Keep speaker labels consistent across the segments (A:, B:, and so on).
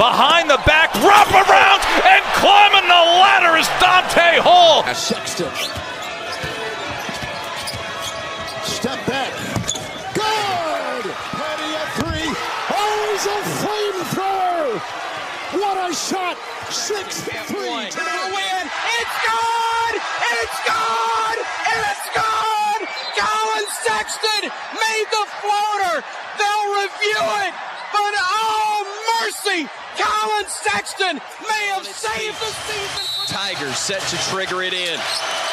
A: behind the back, wrap around, and climbing the ladder is Donta Hall.
B: Sexton. Step back. Good! Petty at three. Oh, he's a flamethrower! What a shot! Six three.
C: to the win. It's good! It's good! It's good! Collin Sexton made the floater. They'll review it, but mercy! Collin Sexton may have saved the season.
D: Tigers set to trigger it in.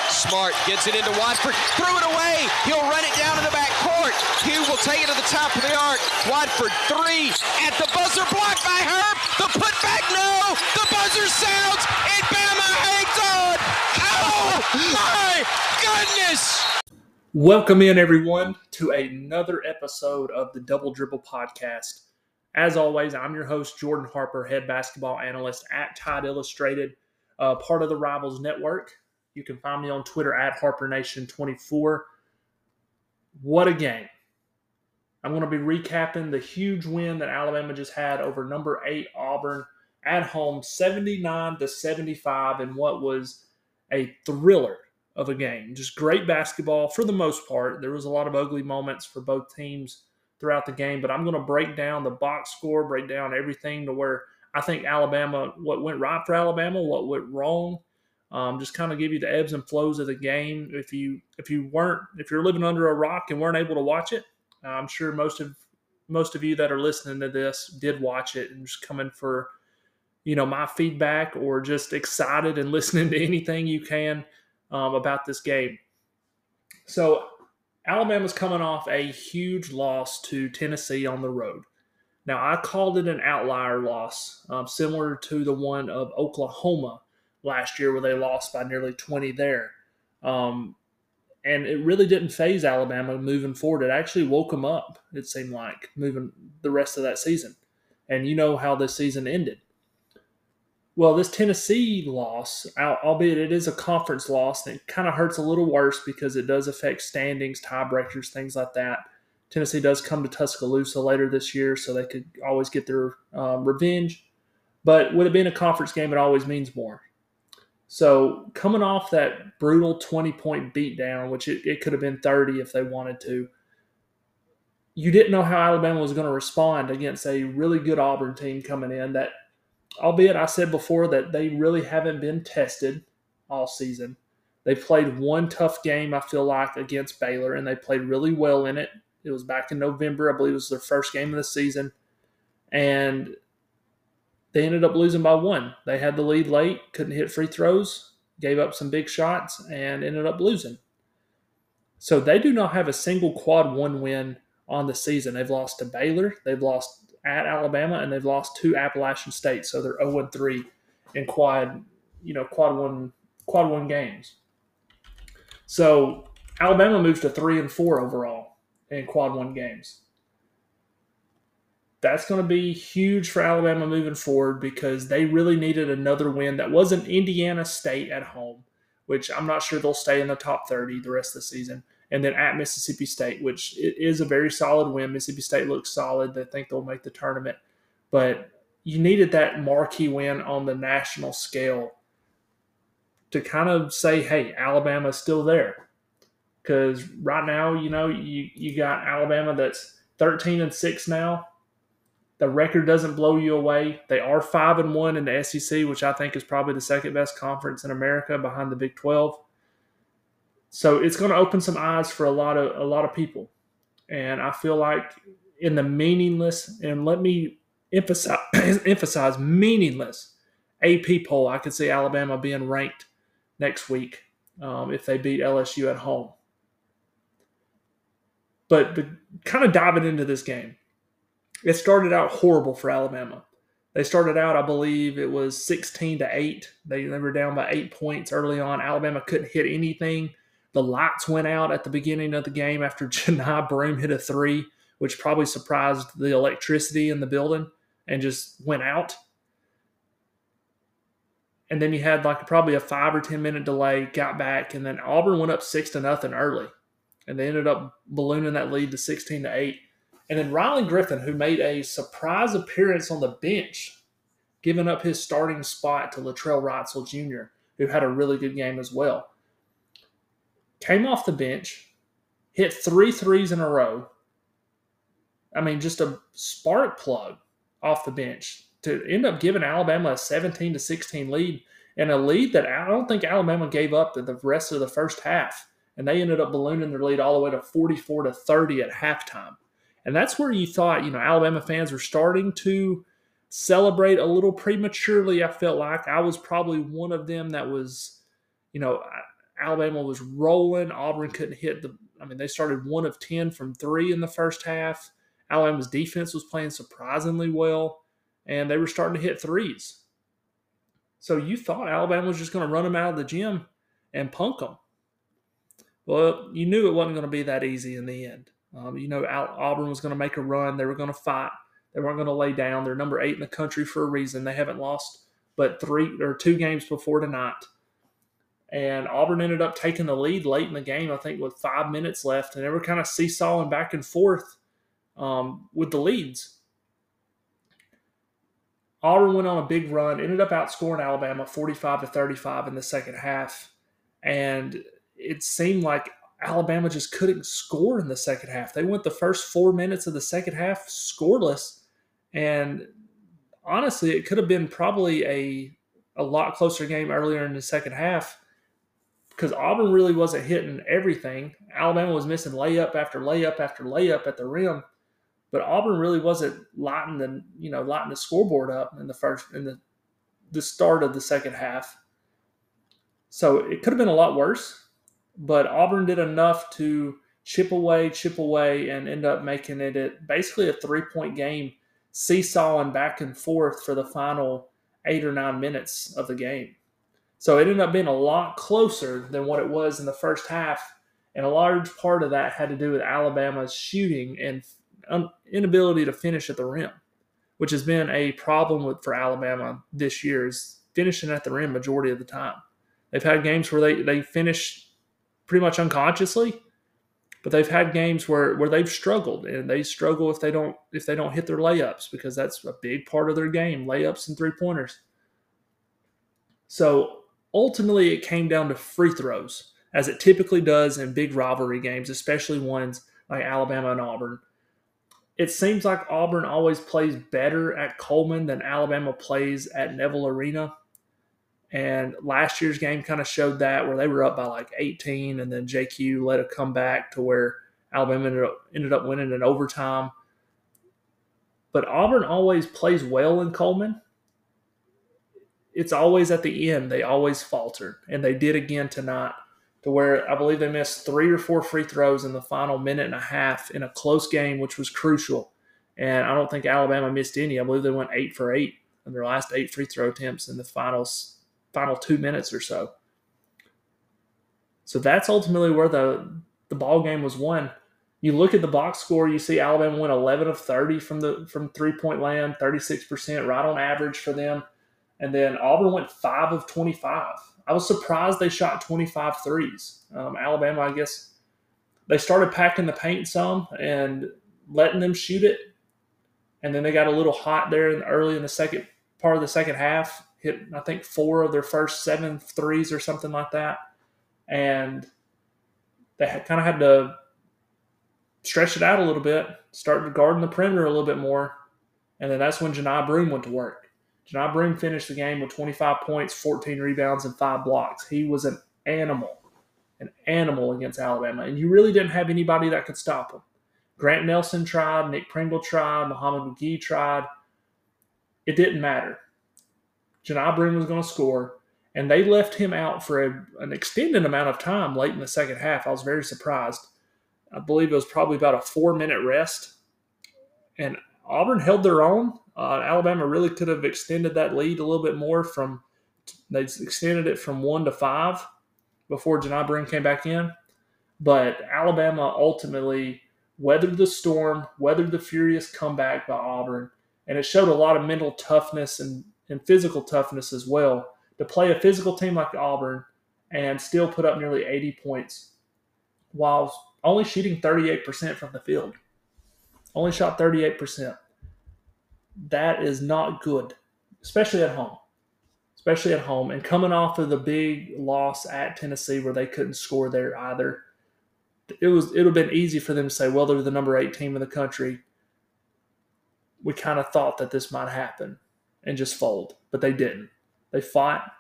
D: Smart gets it into Watford, threw it away. He'll run it down to the back court. Hugh will take it to the top of the arc. Watford three at the buzzer, blocked by Herb. The putback, no. The buzzer sounds, and Bama hangs on. Oh my goodness!
E: Welcome in, everyone, to another episode of the Double Dribble Podcast. As always, I'm your host, Jordan Harper, head basketball analyst at Tide Illustrated, uh, part of the Rivals Network. You can find me on Twitter at HarperNation24. What a game. I'm going to be recapping the huge win that Alabama just had over number eight Auburn at home, 79 to 75, in what was a thriller of a game. Just great basketball for the most part. There was a lot of ugly moments for both teams throughout the game, but I'm going to break down the box score, break down everything to where I think Alabama, what went right for Alabama, what went wrong. Um, just kind of give you the ebbs and flows of the game. If you if you weren't if you're living under a rock and weren't able to watch it, I'm sure most of most of you that are listening to this did watch it and just coming for you know my feedback or just excited and listening to anything you can um, about this game. So Alabama's coming off a huge loss to Tennessee on the road. Now, I called it an outlier loss, um, similar to the one of Oklahoma last year, where they lost by nearly 20 there. Um, and it really didn't phase Alabama moving forward. It actually woke them up, it seemed like, moving the rest of that season. And you know how this season ended. Well, this Tennessee loss, albeit it is a conference loss, and it kind of hurts a little worse because it does affect standings, tiebreakers, things like that. Tennessee does come to Tuscaloosa later this year, so they could always get their um, revenge. But with it being a conference game, it always means more. So coming off that brutal 20 point beatdown, which it, it could have been 30 if they wanted to, you didn't know how Alabama was going to respond against a really good Auburn team coming in that albeit I said before that they really haven't been tested all season. They played one tough game, I feel like, against Baylor, and they played really well in it. It was back in November, I believe it was their first game of the season. And they ended up losing by one. They had the lead late, couldn't hit free throws, gave up some big shots, and ended up losing. So they do not have a single quad one win on the season. They've lost to Baylor, they've lost at Alabama, and they've lost two Appalachian State, so they're 0 3 in quad, you know, quad one quad one games. So Alabama moves to three and four overall in quad one games. That's going to be huge for Alabama moving forward because they really needed another win that wasn't Indiana State at home, which I'm not sure they'll stay in the top 30 the rest of the season and then at Mississippi State, which is a very solid win. Mississippi State looks solid. They think they'll make the tournament, but you needed that marquee win on the national scale to kind of say, "Hey, Alabama's still there." Because right now, you know, you you got Alabama that's thirteen and six now. The record doesn't blow you away. They are five and one in the SEC, which I think is probably the second best conference in America behind the Big Twelve. So it's going to open some eyes for a lot of a lot of people, and I feel like in the meaningless and let me emphasize emphasize meaningless AP poll, I could see Alabama being ranked next week um, if they beat LSU at home. But the, kind of diving into this game, it started out horrible for Alabama. They started out, I believe it was 16 to 8. They, they were down by eight points early on. Alabama couldn't hit anything. The lights went out at the beginning of the game after Johni Broome hit a three, which probably surprised the electricity in the building and just went out. And then you had like probably a five or 10 minute delay, got back, and then Auburn went up six to nothing early. And they ended up ballooning that lead to 16 to 8. And then Rylan Griffin, who made a surprise appearance on the bench giving up his starting spot to Latrell Wrightsell Jr., who had a really good game as well. Came off the bench, hit three threes in a row. I mean, just a spark plug off the bench to end up giving Alabama a 17 to 16 lead and a lead that I don't think Alabama gave up the rest of the first half. And they ended up ballooning their lead all the way to 44 to 30 at halftime. And that's where you thought, you know, Alabama fans were starting to celebrate a little prematurely. I felt like I was probably one of them that was, you know, Alabama was rolling. Auburn couldn't hit the, I mean, they started one of 10 from three in the first half. Alabama's defense was playing surprisingly well, and they were starting to hit threes. So you thought Alabama was just going to run them out of the gym and punk them. Well, you knew it wasn't going to be that easy in the end. Um, you know, Al- Auburn was going to make a run. They were going to fight. They weren't going to lay down. They're number eight in the country for a reason. They haven't lost but three or two games before tonight. And Auburn ended up taking the lead late in the game, I think, with five minutes left. And they were kind of seesawing back and forth um, with the leads. Auburn went on a big run, ended up outscoring Alabama 45 to 35 in the second half. And it seemed like Alabama just couldn't score in the second half. They went the first four minutes of the second half scoreless. And honestly, it could have been probably a, a lot closer game earlier in the second half because Auburn really wasn't hitting everything. Alabama was missing layup after layup after layup at the rim but Auburn really wasn't lighting the you know lighting the scoreboard up in the first in the the start of the second half. So it could have been a lot worse, but Auburn did enough to chip away, chip away, and end up making it a, basically a three point game, seesawing back and forth for the final eight or nine minutes of the game. So it ended up being a lot closer than what it was in the first half. And a large part of that had to do with Alabama's shooting and inability to finish at the rim, which has been a problem with for Alabama this year is finishing at the rim majority of the time. They've had games where they they finish pretty much unconsciously, but they've had games where where they've struggled and they struggle if they don't if they don't hit their layups because that's a big part of their game, layups and three pointers. So ultimately it came down to free throws, as it typically does in big rivalry games, especially ones like Alabama and Auburn it seems like Auburn always plays better at Coleman than Alabama plays at Neville Arena. And last year's game kind of showed that where they were up by like 18, and then JQ let it come back to where Alabama ended up, ended up winning in overtime. But Auburn always plays well in Coleman. It's always at the end, they always falter, and they did again tonight to where I believe they missed three or four free throws in the final minute and a half in a close game, which was crucial. And I don't think Alabama missed any. I believe they went eight for eight in their last eight free throw attempts in the finals, final two minutes or so. So that's ultimately where the the ball game was won. You look at the box score, you see Alabama went 11 of 30 from the from three point land, 36%, right on average for them. And then Auburn went five of 25. I was surprised they shot 25 threes. Um, Alabama, I guess, they started packing the paint some and letting them shoot it. And then they got a little hot there in, early in the second part of the second half. Hit, I think, four of their first seven threes or something like that. And they kind of had to stretch it out a little bit, start guarding the perimeter a little bit more. And then that's when Johni Broome went to work. Johni Broome finished the game with 25 points, 14 rebounds, and five blocks. He was an animal, an animal against Alabama, and you really didn't have anybody that could stop him. Grant Nelson tried, Nick Pringle tried, Mohamed McGee tried. It didn't matter. Johni Broome was going to score, and they left him out for a, an extended amount of time late in the second half. I was very surprised. I believe it was probably about a four minute rest, and Auburn held their own. Uh, Alabama really could have extended that lead a little bit more from they extended it from one to five before Johni Broome came back in. But Alabama ultimately weathered the storm, weathered the furious comeback by Auburn, and it showed a lot of mental toughness and, and physical toughness as well to play a physical team like Auburn and still put up nearly 80 points while only shooting 38% from the field. Only shot 38% that is not good. especially at home. Especially at home. And coming off of the big loss at Tennessee where they couldn't score there either, it was it would have been easy for them to say, well, they're the number eight team in the country. We kind of thought that this might happen and just fold, but they didn't. They fought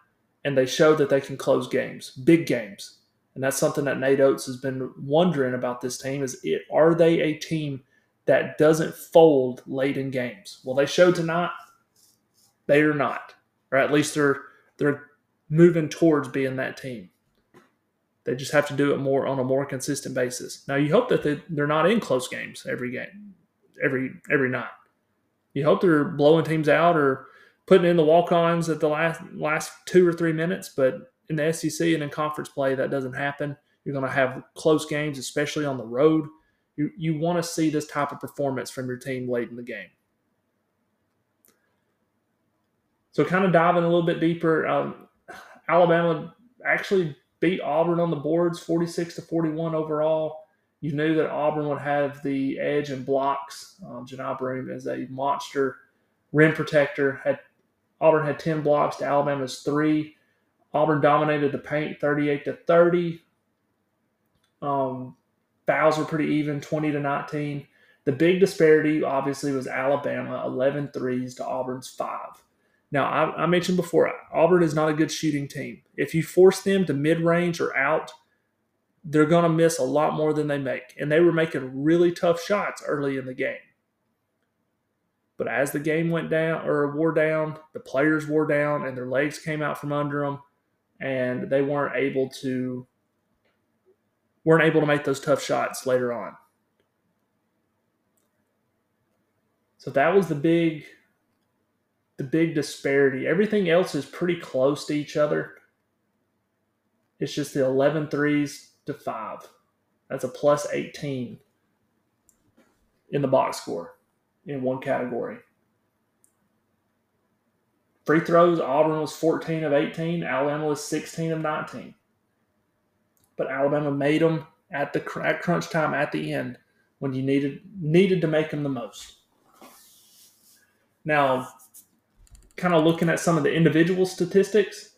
E: and they showed that they can close games, big games. And that's something that Nate Oats has been wondering about this team is it are they a team that doesn't fold late in games? Well, they showed tonight they are not. Or at least they're they're moving towards being that team. They just have to do it more on a more consistent basis. Now you hope that they, they're not in close games every game, every every night. You hope they're blowing teams out or putting in the walk-ons at the last last two or three minutes. But in the SEC and in conference play, that doesn't happen. You're going to have close games, especially on the road. You you want to see this type of performance from your team late in the game. So, kind of diving a little bit deeper, um, Alabama actually beat Auburn on the boards 46 to 41 overall. You knew that Auburn would have the edge in blocks. Um, Johni Broome is a monster rim protector. Had Auburn had 10 blocks to Alabama's three. Auburn dominated the paint 38 to 30. Um, fouls were pretty even 20 to 19. The big disparity obviously was Alabama 11 threes to Auburn's five. Now, I, I, mentioned before, Auburn is not a good shooting team. If you force them to mid range or out, they're going to miss a lot more than they make. And they were making really tough shots early in the game. But as the game went down or wore down, the players wore down and their legs came out from under them, and they weren't able to weren't able to make those tough shots later on. So that was the big the big disparity. Everything else is pretty close to each other. It's just the 11 threes to 5. That's a plus 18 in the box score in one category. Free throws, Auburn was 14 of 18, Alabama was 16 of 19. But Alabama made them at the at crunch time at the end when you needed needed to make them the most. Now, kind of looking at some of the individual statistics,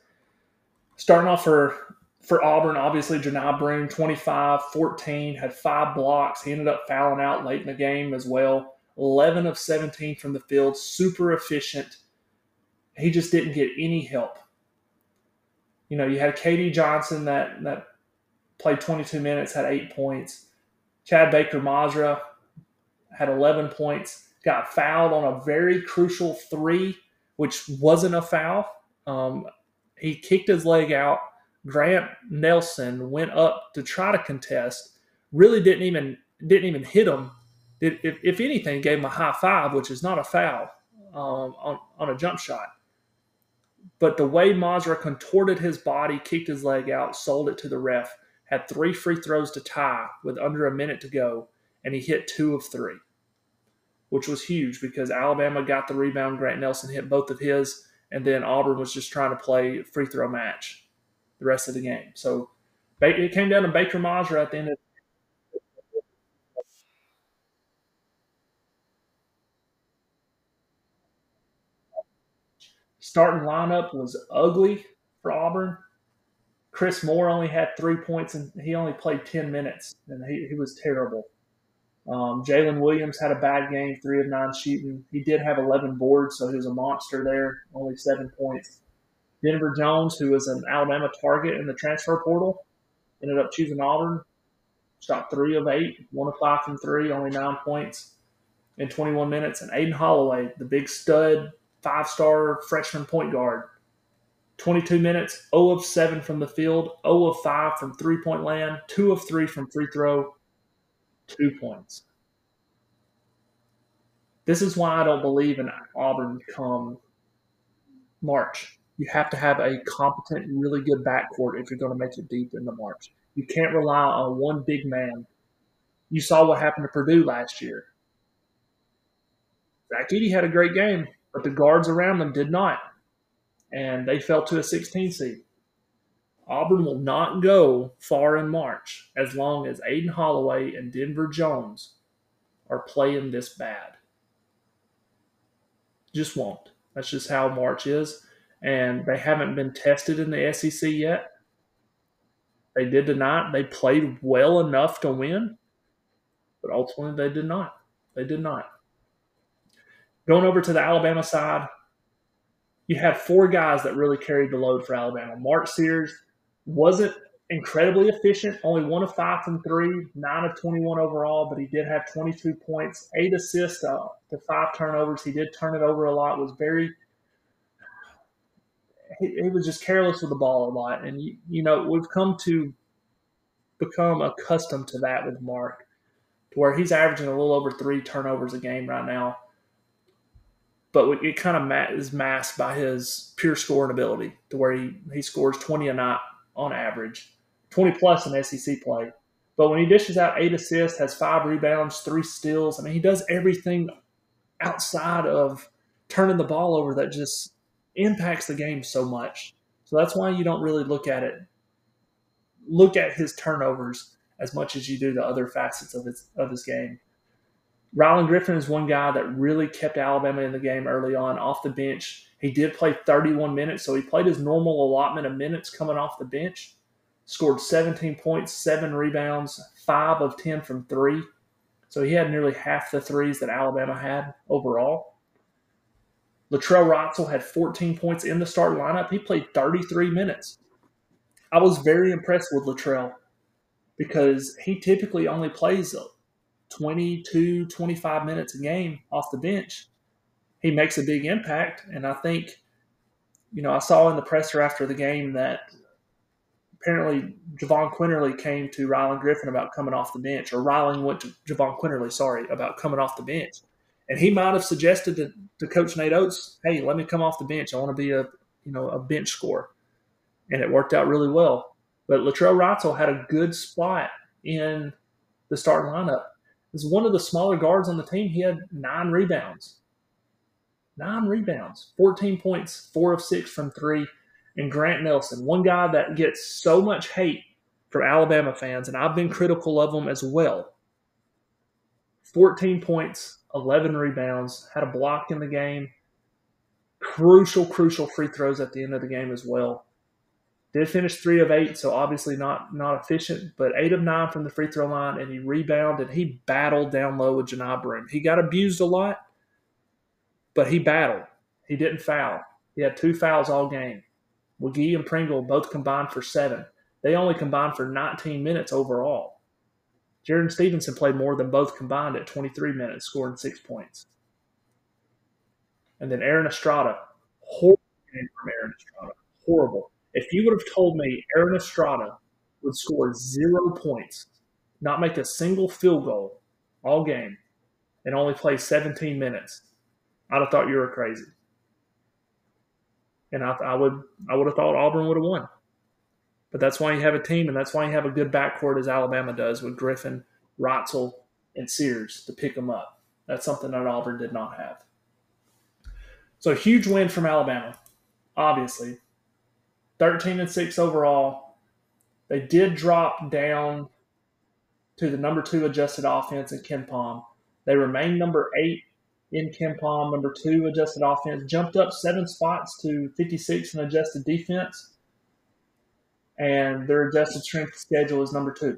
E: starting off for for Auburn, obviously Johni Broome, 25, 14, had five blocks. He ended up fouling out late in the game as well. 11 of 17 from the field, super efficient. He just didn't get any help. You know, you had KD Johnson that that played 22 minutes, had eight points. Chad Baker Mazara had 11 points, got fouled on a very crucial three which wasn't a foul. Um, he kicked his leg out. Grant Nelson went up to try to contest. Really didn't even didn't even hit him. It, if, if, anything, gave him a high five, which is not a foul um, on, on a jump shot. But the way Mazara contorted his body, kicked his leg out, sold it to the ref, had three free throws to tie with under a minute to go, and he hit two of three which was huge because Alabama got the rebound. Grant Nelson hit both of his, and then Auburn was just trying to play free throw match the rest of the game. So it came down to Baker Mazara at the end of starting lineup was ugly for Auburn. Chris Moore only had three points and he only played 10 minutes and he, he was terrible. Um, Jaylin Williams had a bad game, three of nine shooting. He did have 11 boards, so he was a monster there, only seven points. Denver Jones, who was an Alabama target in the transfer portal, ended up choosing Auburn. Shot three of eight, one of five from three, only nine points in 21 minutes. And Aden Holloway, the big stud, five star freshman point guard, 22 minutes, 0 of 7 from the field, 0 of 5 from three point land, 2 of 3 from free throw, two points. This is why I don't believe in Auburn come March. You have to have a competent, really good backcourt if you're going to make it deep in the March. You can't rely on one big man. You saw what happened to Purdue last year. Zach Edey had a great game, but the guards around them did not. And they fell to a 16 seed. Auburn will not go far in March as long as Aden Holloway and Denver Jones are playing this bad. Just won't. That's just how March is. And they haven't been tested in the SEC yet. They did not. They played well enough to win, but ultimately they did not. They did not. Going over to the Alabama side, you had four guys that really carried the load for Alabama. Mark Sears wasn't incredibly efficient, only one of five from three, nine of 21 overall, but he did have 22 points, eight assists uh, to five turnovers. He did turn it over a lot, was very, he, he was just careless with the ball a lot. And, you, you know, we've come to become accustomed to that with Mark, to where he's averaging a little over three turnovers a game right now. But it kind of is masked by his pure scoring ability, to where he, he scores 20 a night on average 20 plus in SEC play. But when he dishes out eight assists, has five rebounds, three steals, I mean, he does everything outside of turning the ball over that just impacts the game so much. So that's why you don't really look at it, look at his turnovers as much as you do the other facets of his of his game. Rylan Griffin is one guy that really kept Alabama in the game early on off the bench. He did play 31 minutes, so he played his normal allotment of minutes coming off the bench scored 17 points, seven rebounds, five of 10 from three. So he had nearly half the threes that Alabama had overall. Latrell Wrightsell had 14 points in the start lineup. He played 33 minutes. I was very impressed with Latrell because he typically only plays 22, 25 minutes a game off the bench. He makes a big impact. And I think, you know, I saw in the presser after the game that apparently Jahvon Quinerly came to Rylan Griffin about coming off the bench, or Rylan went to Jahvon Quinerly, sorry, about coming off the bench. And he might have suggested to, to Coach Nate Oats, hey, let me come off the bench. I want to be a you know a bench scorer. And it worked out really well. But Latrell Wrightsell had a good spot in the starting lineup. As one of the smaller guards on the team, he had nine rebounds. Nine rebounds, 14 points, four of six from three and Grant Nelson, one guy that gets so much hate from Alabama fans, and I've been critical of him as well. 14 points, 11 rebounds, had a block in the game. Crucial, crucial free throws at the end of the game as well. Did finish three of eight, so obviously not not efficient, but eight of nine from the free throw line, and he rebounded. He battled down low with Johni Broome. He got abused a lot, but he battled. He didn't foul. He had two fouls all game. McGee and Pringle both combined for seven. They only combined for 19 minutes overall. Jarin Stevenson played more than both combined at 23 minutes, scoring six points. And then Aaron Estrada, horrible game from Aaron Estrada. Horrible. If you would have told me Aaron Estrada would score zero points, not make a single field goal all game, and only play 17 minutes, I'd have thought you were crazy and I, I would I would have thought Auburn would have won. But that's why you have a team, and that's why you have a good backcourt as Alabama does with Griffin, Wrightsell, and Sears to pick them up. That's something that Auburn did not have. So huge win from Alabama, obviously. 13 and 6 overall. They did drop down to the number two adjusted offense in KenPom. They remain number eight in KenPom, number two adjusted offense, jumped up seven spots to 56 in adjusted defense, and their adjusted strength schedule is number two.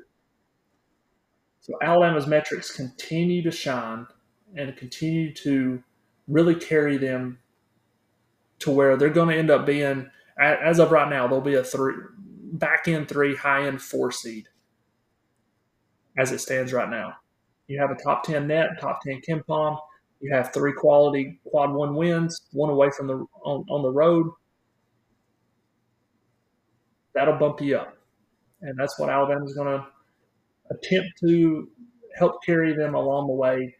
E: So Alabama's metrics continue to shine and continue to really carry them to where they're going to end up being, as of right now, they'll be a three, back end three, high end four seed as it stands right now. You have a top 10 net, top 10 KenPom, you have three quality quad one wins, one away from the on, on the road. That'll bump you up, and that's what Alabama's going to attempt to help carry them along the way.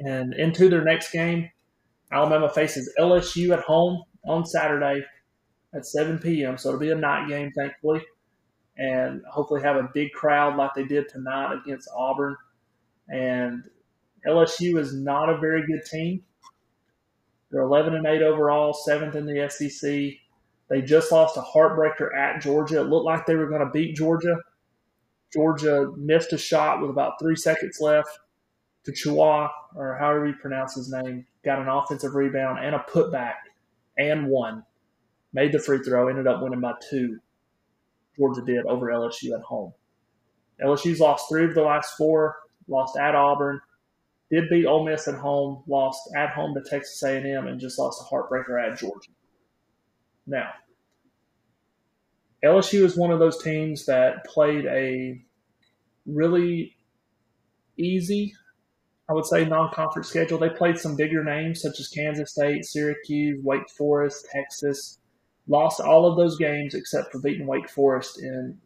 E: And into their next game, Alabama faces LSU at home on Saturday at 7 p.m. So it'll be a night game, thankfully, and hopefully have a big crowd like they did tonight against Auburn. And LSU is not a very good team. They're 11 and 8 overall, seventh in the SEC. They just lost a heartbreaker at Georgia. It looked like they were going to beat Georgia. Georgia missed a shot with about three seconds left Fuchua, or however you pronounce his name, got an offensive rebound and a putback and one. Made the free throw, ended up winning by two. Georgia did over LSU at home. LSU's lost three of the last four, lost at Auburn, did beat Ole Miss at home, lost at home to Texas A&M, and just lost a heartbreaker at Georgia. Now, LSU is one of those teams that played a really easy, I would say, non-conference schedule. They played some bigger names such as Kansas State, Syracuse, Wake Forest, Texas. Lost all of those games except for beating Wake Forest in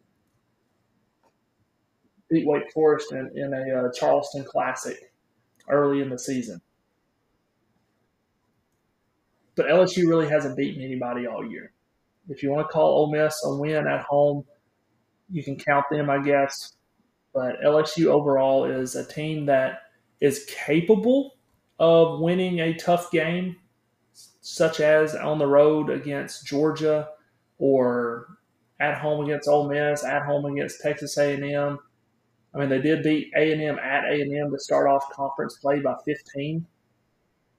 E: beat Wake Forest in, in a uh, Charleston Classic early in the season. But LSU really hasn't beaten anybody all year. If you want to call Ole Miss a win at home, you can count them, I guess. But LSU overall is a team that is capable of winning a tough game, such as on the road against Georgia or at home against Ole Miss, at home against Texas A&M. I mean, they did beat A&M at A&M to start off conference play by 15,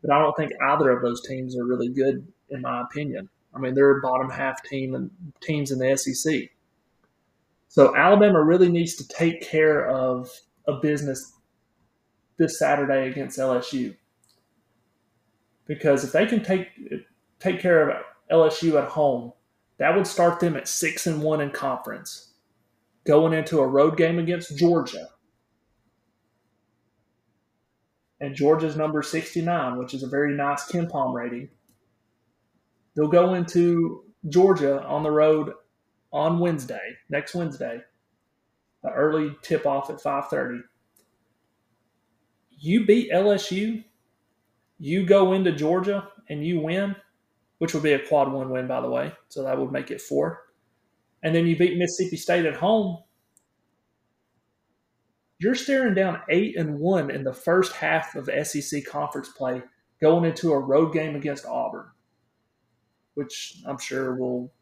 E: but I don't think either of those teams are really good, in my opinion. I mean, they're bottom half team and teams in the SEC. So Alabama really needs to take care of a business this Saturday against LSU because if they can take take care of LSU at home, that would start them at six and one in conference going into a road game against Georgia. And Georgia's number 69, which is a very nice KenPom rating. They'll go into Georgia on the road on Wednesday, next Wednesday, the early tip off at 5:30. You beat LSU, you go into Georgia and you win, which would be a quad one win by the way, so that would make it 4 and then you beat Mississippi State at home, you're staring down eight and one in the first half of SEC conference play, going into a road game against Auburn, which I'm sure will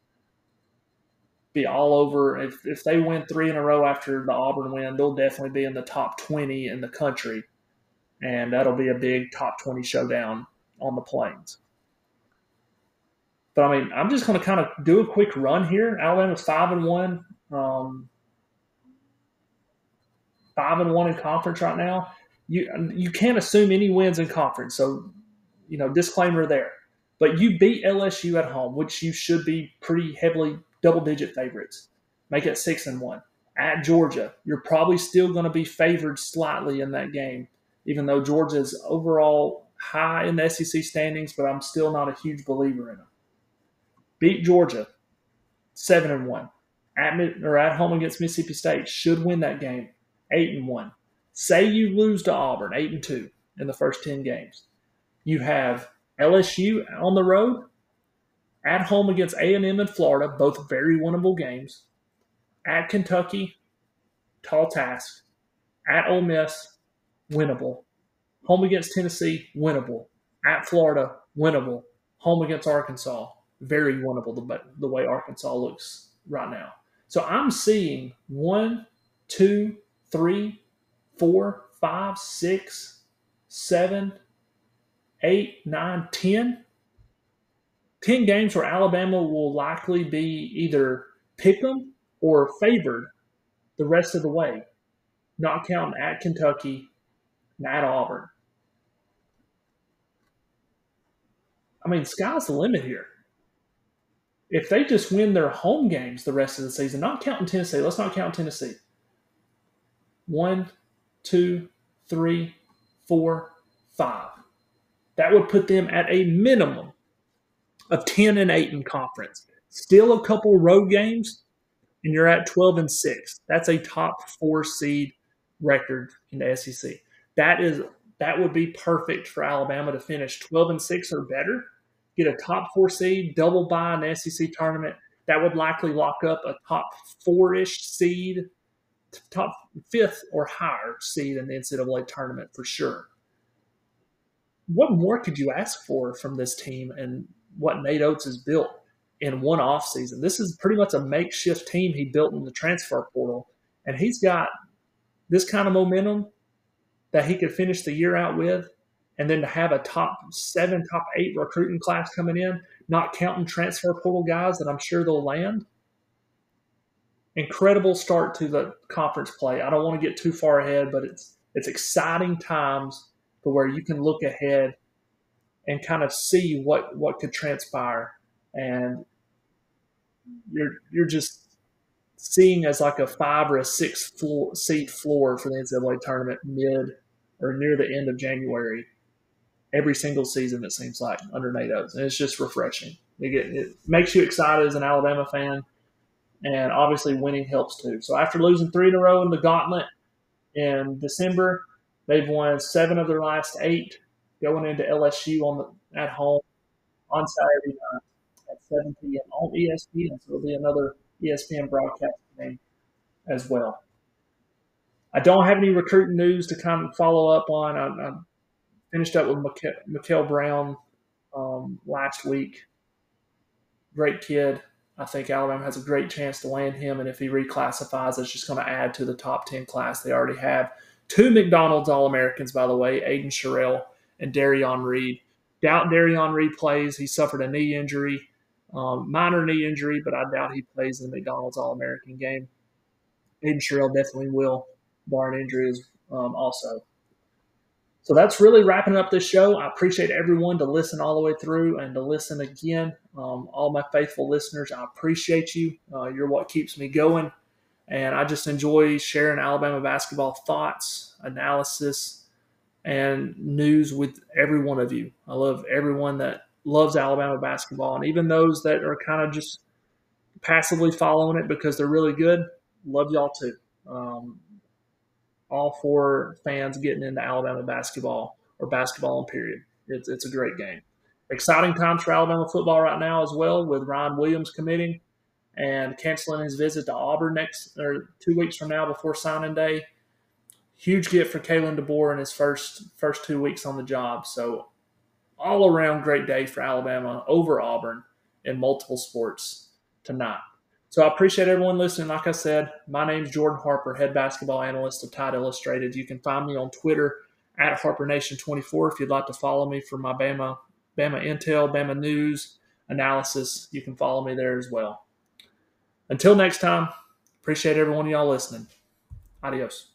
E: be all over. If if they win three in a row after the Auburn win, they'll definitely be in the top twenty in the country, and that'll be a big top twenty showdown on the plains. But I mean, I'm just going to kind of do a quick run here. Alabama's five and one, um, five and one in conference right now. You you can't assume any wins in conference, so you know disclaimer there. But you beat LSU at home, which you should be pretty heavily double digit favorites. Make it six and one at Georgia. You're probably still going to be favored slightly in that game, even though Georgia's overall high in the SEC standings. But I'm still not a huge believer in them beat Georgia, seven and one. At or at home against Mississippi State, should win that game, eight and one. Say you lose to Auburn, eight and two in the first ten games. You have LSU on the road, at home against A and M in Florida, both very winnable games. At Kentucky, tall task. At Ole Miss, winnable. Home against Tennessee, winnable. At Florida, winnable. Home against Arkansas, very winnable the, the way Arkansas looks right now. So I'm seeing one, two, three, four, five, six, seven, eight, nine, ten. Ten games where Alabama will likely be either pick them or favored the rest of the way, not counting at Kentucky at Auburn. I mean, sky's the limit here if they just win their home games the rest of the season, not counting Tennessee, let's not count Tennessee. One, two, three, four, five. That would put them at a minimum of 10 and 8 in conference. Still a couple road games, and you're at 12 and 6. That's a top four seed record in the SEC. That is that would be perfect for Alabama to finish 12 and 6 or better get a top four seed, double bye in the SEC tournament. That would likely lock up a top four ish seed, top fifth or higher seed in the NCAA tournament for sure. What more could you ask for from this team and what Nate Oats has built in one off season? This is pretty much a makeshift team he built in the transfer portal, and he's got this kind of momentum that he could finish the year out with, and then to have a top seven, top eight recruiting class coming in, not counting transfer portal guys that I'm sure they'll land. Incredible start to the conference play. I don't want to get too far ahead, but it's it's exciting times to where you can look ahead and kind of see what what could transpire, and you're you're just seeing as like a five or a six floor, seat floor for the NCAA tournament mid or near the end of January every single season, it seems like, under Nate Oats. And it's just refreshing. It, get, it makes you excited as an Alabama fan. And obviously, winning helps too. So after losing three in a row in the gauntlet in December, they've won seven of their last eight, going into LSU on the, at home on Saturday night at 7 p.m. on ESPN. So it'll be another ESPN broadcast game as well. I don't have any recruiting news to kind of follow up on. I, I finished up with Mikel Brown um, last week. Great kid. I think Alabama has a great chance to land him, and if he reclassifies, it's just going to add to the top 10 class they already have. Two McDonald's All Americans, by the way, Aiden Sherrell and Derrion Reid. Doubt Derrion Reid plays. He suffered a knee injury. Um, minor knee injury, but I doubt he plays in the McDonald's All American game. Aiden Sherrell definitely will, barring injuries, um, also. So that's really wrapping up this show. I appreciate everyone to listen all the way through and to listen again. Um, all my faithful listeners, I appreciate you. Uh, you're what keeps me going. And I just enjoy sharing Alabama basketball thoughts, analysis, and news with every one of you. I love everyone that loves Alabama basketball, and even those that are kind of just passively following it because they're really good, love y'all too. Um, all four fans getting into Alabama basketball or basketball in period. It's, it's a great game. Exciting times for Alabama football right now as well, with Ryan Williams committing and canceling his visit to Auburn next or two weeks from now before signing day. Huge gift for Kalen DeBoer in his first first two weeks on the job. So all around great day for Alabama over Auburn in multiple sports tonight. So I appreciate everyone listening. Like I said, my name is Jordan Harper, head basketball analyst of Tide Illustrated. You can find me on Twitter at HarperNation24 if you'd like to follow me for my Bama, Bama Intel, Bama News analysis. You can follow me there as well. Until next time, appreciate everyone of y'all listening. Adios.